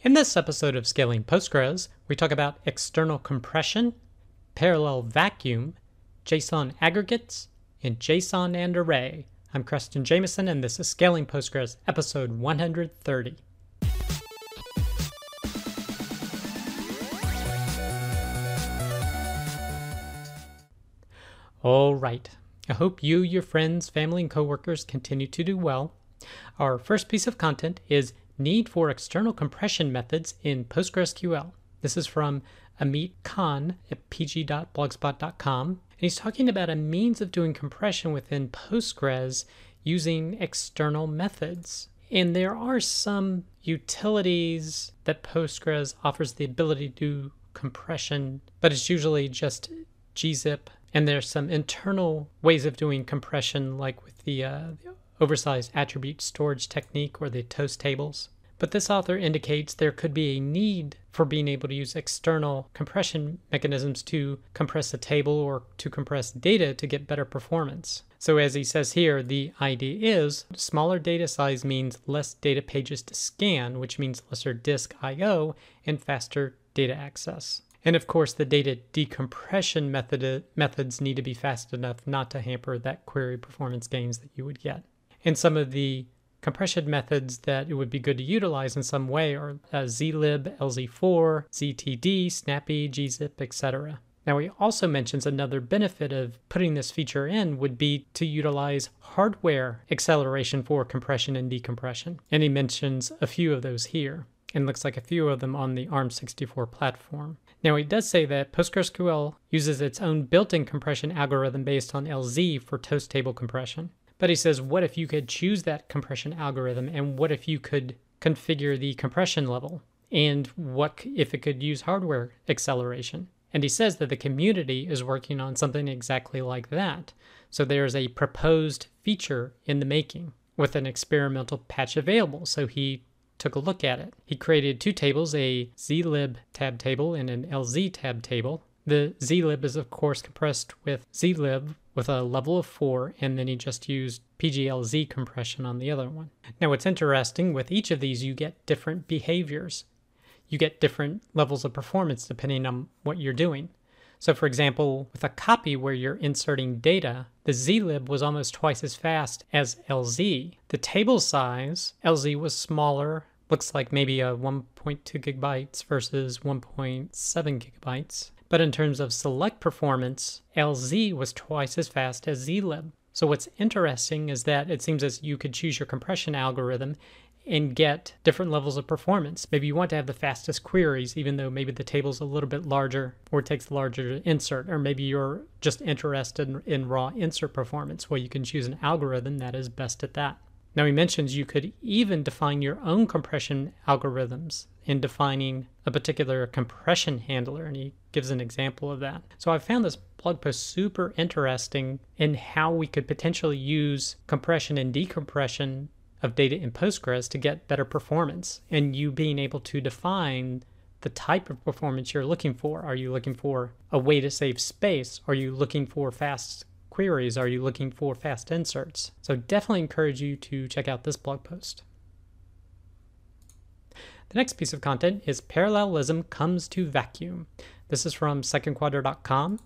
In this episode of Scaling Postgres, we talk about external compression, parallel vacuum, JSON aggregates, and JSON and array. I'm Creston Jamison, and this is Scaling Postgres, episode 130. All right. I hope you, your friends, family, and coworkers continue to do well. Our first piece of content is Need for External Compression Methods in PostgreSQL. This is from Amit Khan at pg.blogspot.com. And he's talking about a means of doing compression within Postgres using external methods. And there are some utilities that Postgres offers the ability to do compression, but it's usually just gzip. And there's some internal ways of doing compression, like with the, uh, oversized attribute storage technique or the toast tables. But this author indicates there could be a need for being able to use external compression mechanisms to compress a table or to compress data to get better performance. So, as he says here, the idea is smaller data size means less data pages to scan, which means lesser disk I/O and faster data access. And of course, the data decompression method, methods need to be fast enough not to hamper that query performance gains that you would get. And some of the compression methods that it would be good to utilize in some way are uh, zlib, lz4, zstd, snappy, gzip, etc. Now, he also mentions another benefit of putting this feature in would be to utilize hardware acceleration for compression and decompression. And he mentions a few of those here, and looks like a few of them on the ARM64 platform. Now, he does say that PostgreSQL uses its own built in compression algorithm based on LZ for toast table compression. But he says, what if you could choose that compression algorithm and what if you could configure the compression level? And what if it could use hardware acceleration? And he says that the community is working on something exactly like that. So there's a proposed feature in the making with an experimental patch available. So he took a look at it. He created two tables, a zlib tab table and an lz tab table. The zlib is of course compressed with zlib with a level of 4, and then he just used PGLZ compression on the other one. Now, what's interesting with each of these, you get different behaviors. You get different levels of performance depending on what you're doing. So, for example, with a copy where you're inserting data, the zlib was almost twice as fast as LZ. The table size, LZ was smaller, looks like maybe a 1.2 gigabytes versus 1.7 gigabytes. But in terms of select performance, LZ was twice as fast as zlib. So what's interesting is that it seems as you could choose your compression algorithm and get different levels of performance. Maybe you want to have the fastest queries, even though maybe the table's a little bit larger or takes larger to insert, or maybe you're just interested in, in raw insert performance. Well, you can choose an algorithm that is best at that. Now, he mentions you could even define your own compression algorithms in defining a particular compression handler, and he gives an example of that. So I found this blog post super interesting in how we could potentially use compression and decompression of data in Postgres to get better performance, and you being able to define the type of performance you're looking for. Are you looking for a way to save space? Are you looking for fast queries? Are you looking for fast inserts? So definitely encourage you to check out this blog post. The next piece of content is Parallelism Comes to Vacuum. This is from secondquadrant.com.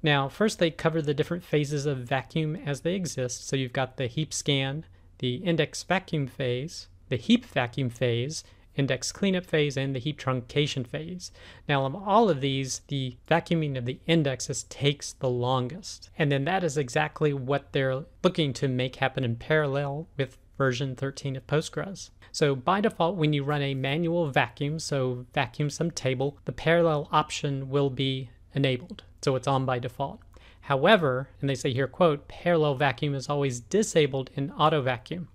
Now, first they cover the different phases of vacuum as they exist. So you've got the heap scan, the index vacuum phase, the heap vacuum phase, index cleanup phase, and the heap truncation phase. Now, of all of these, the vacuuming of the indexes takes the longest. And then that is exactly what they're looking to make happen in parallel with version 13 of Postgres. So by default, when you run a manual vacuum, so vacuum some table, the parallel option will be enabled. So it's on by default. However, and they say here, quote, parallel vacuum is always disabled in auto vacuum.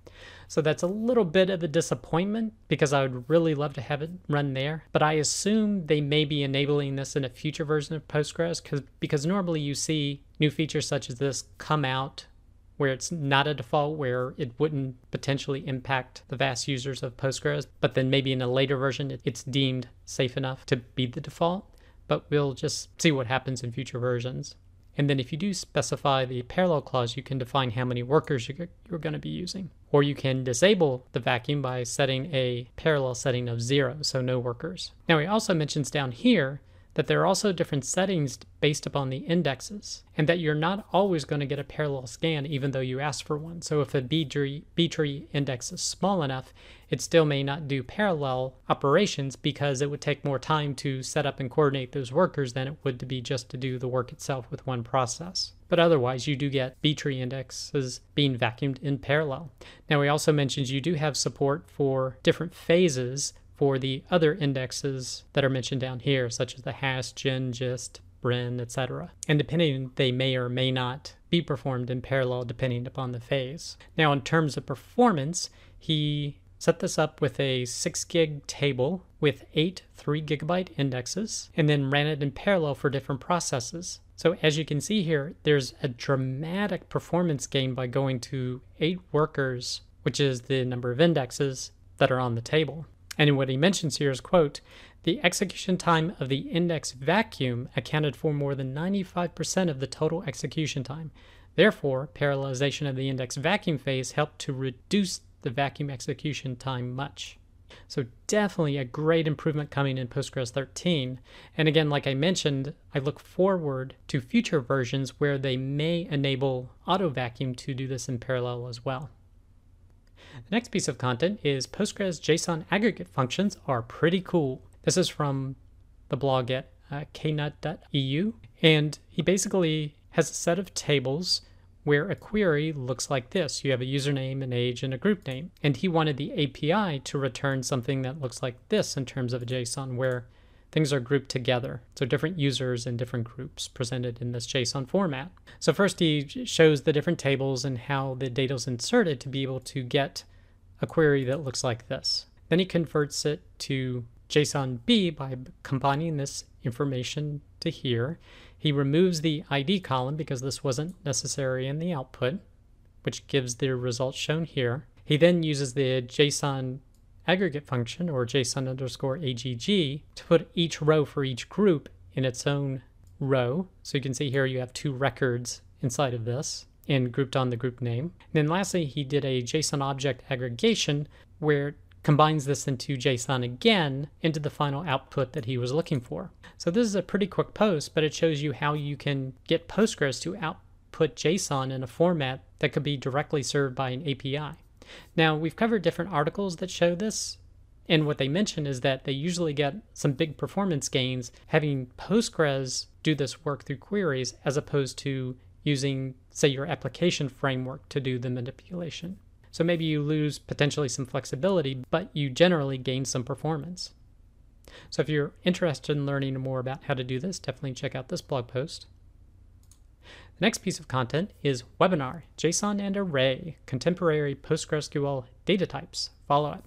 So that's a little bit of a disappointment because I would really love to have it run there. But I assume they may be enabling this in a future version of Postgres because normally you see new features such as this come out where it's not a default, where it wouldn't potentially impact the vast users of Postgres, but then maybe in a later version it's deemed safe enough to be the default. But we'll just see what happens in future versions. And then if you do specify the parallel clause, you can define how many workers you're going to be using. Or you can disable the vacuum by setting a parallel setting of zero, so no workers. Now he also mentions down here that there are also different settings based upon the indexes, and that you're not always going to get a parallel scan even though you ask for one. So if a B tree, B tree index is small enough, it still may not do parallel operations because it would take more time to set up and coordinate those workers than it would to be just to do the work itself with one process. But otherwise, you do get B tree indexes being vacuumed in parallel. Now, he also mentions you do have support for different phases for the other indexes that are mentioned down here, such as the hash, gin, gist, brin, etc. And depending, they may or may not be performed in parallel depending upon the phase. Now, in terms of performance, he set this up with a 6 gig table with eight 3 gigabyte indexes and then ran it in parallel for different processes. So as you can see here, there's a dramatic performance gain by going to eight workers, which is the number of indexes that are on the table. And what he mentions here is, quote, the execution time of the index vacuum accounted for more than 95% of the total execution time. Therefore, parallelization of the index vacuum phase helped to reduce the vacuum execution time much. So definitely a great improvement coming in Postgres 13. And again, like I mentioned, I look forward to future versions where they may enable auto vacuum to do this in parallel as well. The next piece of content is Postgres JSON aggregate functions are pretty cool. This is from the blog at uh, knut.eu, and he basically has a set of tables where a query looks like this. You have a username, an age, and a group name. And he wanted the API to return something that looks like this in terms of a JSON, where things are grouped together. So different users and different groups presented in this JSON format. So first he shows the different tables and how the data is inserted to be able to get a query that looks like this. Then he converts it to JSONB by combining this information to here. He removes the ID column because this wasn't necessary in the output, which gives the results shown here. He then uses the JSON aggregate function or JSON underscore AGG to put each row for each group in its own row. So you can see here you have two records inside of this and grouped on the group name. And then lastly, he did a JSON object aggregation where it combines this into JSON again into the final output that he was looking for. So this is a pretty quick post, but it shows you how you can get Postgres to output JSON in a format that could be directly served by an API. Now, we've covered different articles that show this, and what they mention is that they usually get some big performance gains having Postgres do this work through queries as opposed to using, say, your application framework to do the manipulation. So maybe you lose potentially some flexibility, but you generally gain some performance. So if you're interested in learning more about how to do this, definitely check out this blog post. Next piece of content is Webinar, JSON and Array, Contemporary PostgreSQL Data Types. follow up.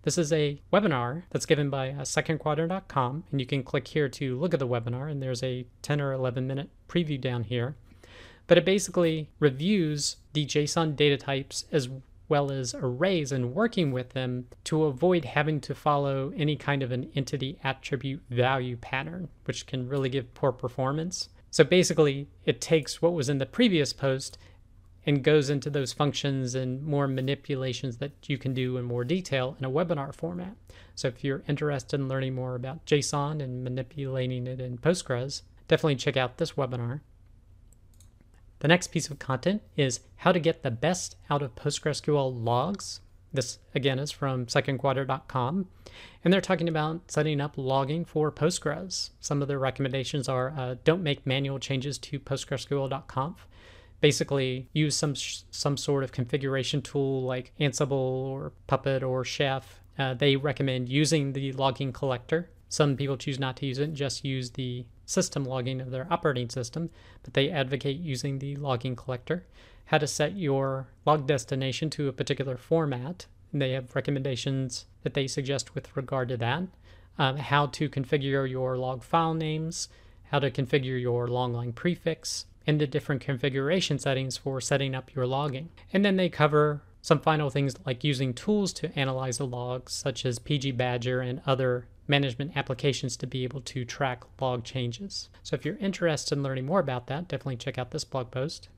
This is a webinar that's given by secondquadrant.com, and you can click here to look at the webinar, and there's a 10 or 11 minute preview down here. But it basically reviews the JSON data types as well as arrays and working with them to avoid having to follow any kind of an entity attribute value pattern, which can really give poor performance. So basically, it takes what was in the previous post and goes into those functions and more manipulations that you can do in more detail in a webinar format. So if you're interested in learning more about JSON and manipulating it in Postgres, definitely check out this webinar. The next piece of content is how to get the best out of PostgreSQL logs. This again is from secondquadrant.com. And they're talking about setting up logging for Postgres. Some of their recommendations are uh, don't make manual changes to PostgreSQL.conf. Basically, use some some sort of configuration tool like Ansible or Puppet or Chef. Uh, they recommend using the logging collector. Some people choose not to use it, just use the system logging of their operating system, but they advocate using the logging collector. How to set your log destination to a particular format they have recommendations that they suggest with regard to that. Um, how to configure your log file names, how to configure your log line prefix, and the different configuration settings for setting up your logging. And then they cover some final things like using tools to analyze the logs, such as pgBadger and other management applications to be able to track log changes. So if you're interested in learning more about that, definitely check out this blog post.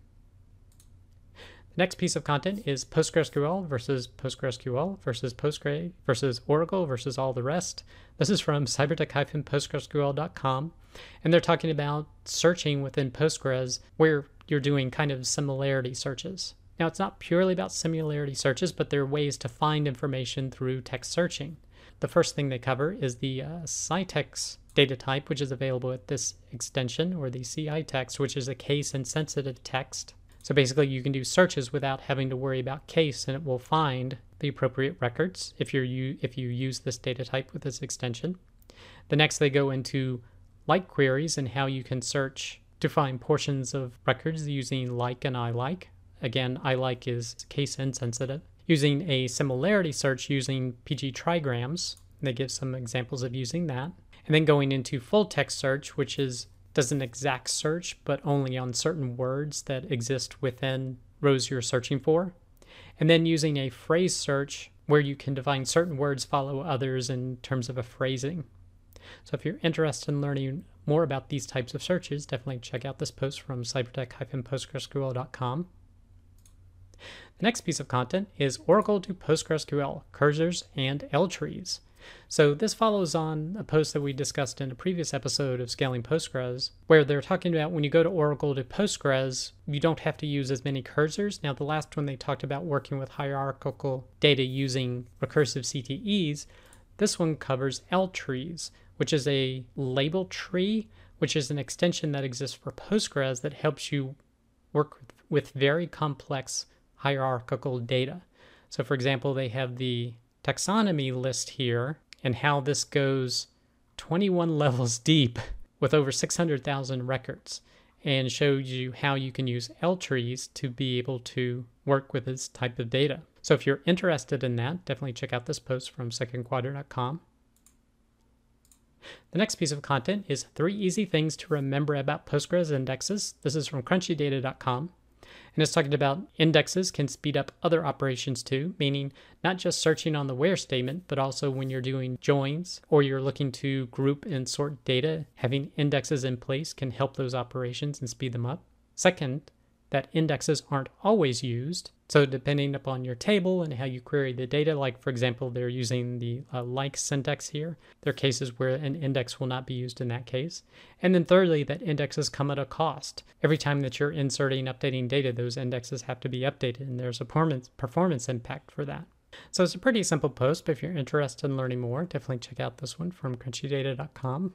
The next piece of content is PostgreSQL versus PostgreSQL versus Postgre versus Oracle versus all the rest. This is from cybertec-postgresql.com, and they're talking about searching within Postgres where you're doing kind of similarity searches. Now, it's not purely about similarity searches, but there are ways to find information through text searching. The first thing they cover is the uh, CITEXT data type, which is available at this extension, or the CI text, which is a case insensitive text. So basically, you can do searches without having to worry about case, and it will find the appropriate records if you if you use this data type with this extension. The next, they go into like queries and how you can search to find portions of records using like and ILIKE. Again, ILIKE is case insensitive. Using a similarity search using PG trigrams, they give some examples of using that. And then going into full text search, which is does an exact search, but only on certain words that exist within rows you're searching for. And then using a phrase search where you can define certain words follow others in terms of a phrasing. So if you're interested in learning more about these types of searches, definitely check out this post from cybertec-postgresql.com. The next piece of content is Oracle to PostgreSQL, cursors, and L trees. So this follows on a post that we discussed in a previous episode of Scaling Postgres, where they're talking about when you go to Oracle to Postgres, you don't have to use as many cursors. Now, the last one they talked about working with hierarchical data using recursive CTEs. This one covers L trees, which is a label tree, which is an extension that exists for Postgres that helps you work with very complex hierarchical data. So, for example, they have the taxonomy list here and how this goes 21 levels deep with over 600,000 records and shows you how you can use L trees to be able to work with this type of data. So if you're interested in that, definitely check out this post from secondquadrant.com. The next piece of content is three easy things to remember about Postgres indexes. This is from crunchydata.com. And it's talking about indexes can speed up other operations too, meaning not just searching on the where statement, but also when you're doing joins or you're looking to group and sort data, having indexes in place can help those operations and speed them up. Second, that indexes aren't always used. So, depending upon your table and how you query the data, like for example, they're using the uh, like syntax here, there are cases where an index will not be used in that case. And then, thirdly, that indexes come at a cost. Every time that you're inserting, updating data, those indexes have to be updated, and there's a performance, performance impact for that. So, it's a pretty simple post, but if you're interested in learning more, definitely check out this one from crunchydata.com.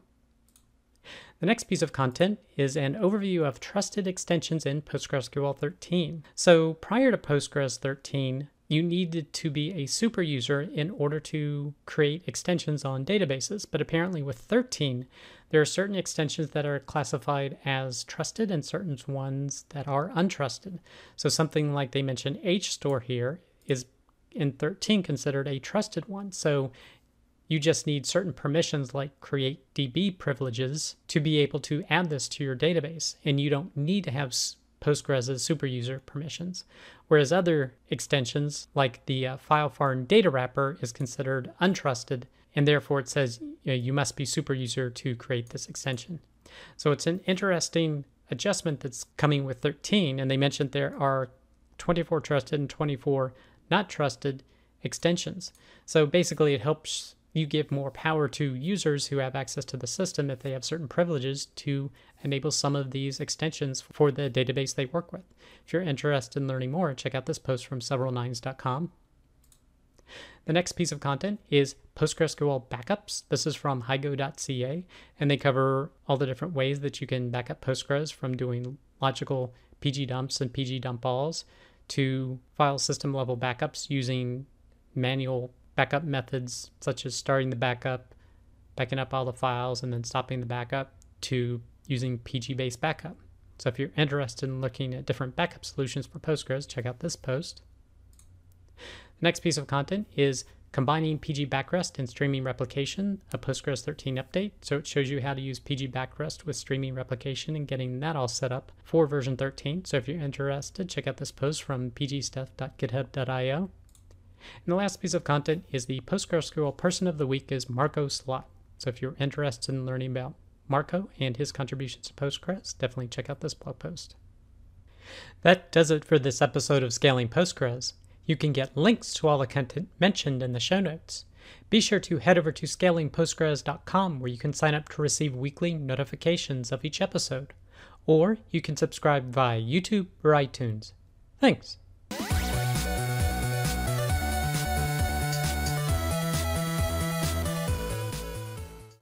The next piece of content is an overview of trusted extensions in PostgreSQL 13. So prior to Postgres 13, you needed to be a super user in order to create extensions on databases. But apparently, with 13, there are certain extensions that are classified as trusted and certain ones that are untrusted. So, something like they mentioned HStore here is in 13 considered a trusted one. So, you just need certain permissions like create DB privileges to be able to add this to your database. And you don't need to have Postgres' super user permissions. Whereas other extensions like the uh, file foreign data wrapper is considered untrusted. And therefore it says you, know, you must be super user to create this extension. So it's an interesting adjustment that's coming with 13. And they mentioned there are 24 trusted and 24 not trusted extensions. So basically, it helps you give more power to users who have access to the system if they have certain privileges to enable some of these extensions for the database they work with. If you're interested in learning more, check out this post from severalnines.com. The next piece of content is PostgreSQL backups. This is from highgo.ca, and they cover all the different ways that you can back up Postgres from doing logical PG dumps and PG dump alls to file system level backups using manual backup methods such as starting the backup, backing up all the files, and then stopping the backup to using PG based backup. So if you're interested in looking at different backup solutions for Postgres, check out this post. The next piece of content is combining PG backrest and streaming replication, a Postgres 13 update. So it shows you how to use PG backrest with streaming replication and getting that all set up for version 13. So if you're interested, check out this post from pgstuff.github.io. And the last piece of content is the PostgreSQL Person of the Week is Marco Slot. So if you're interested in learning about Marco and his contributions to Postgres, definitely check out this blog post. That does it for this episode of Scaling Postgres. You can get links to all the content mentioned in the show notes. Be sure to head over to scalingpostgres.com where you can sign up to receive weekly notifications of each episode, or you can subscribe via YouTube or iTunes. Thanks.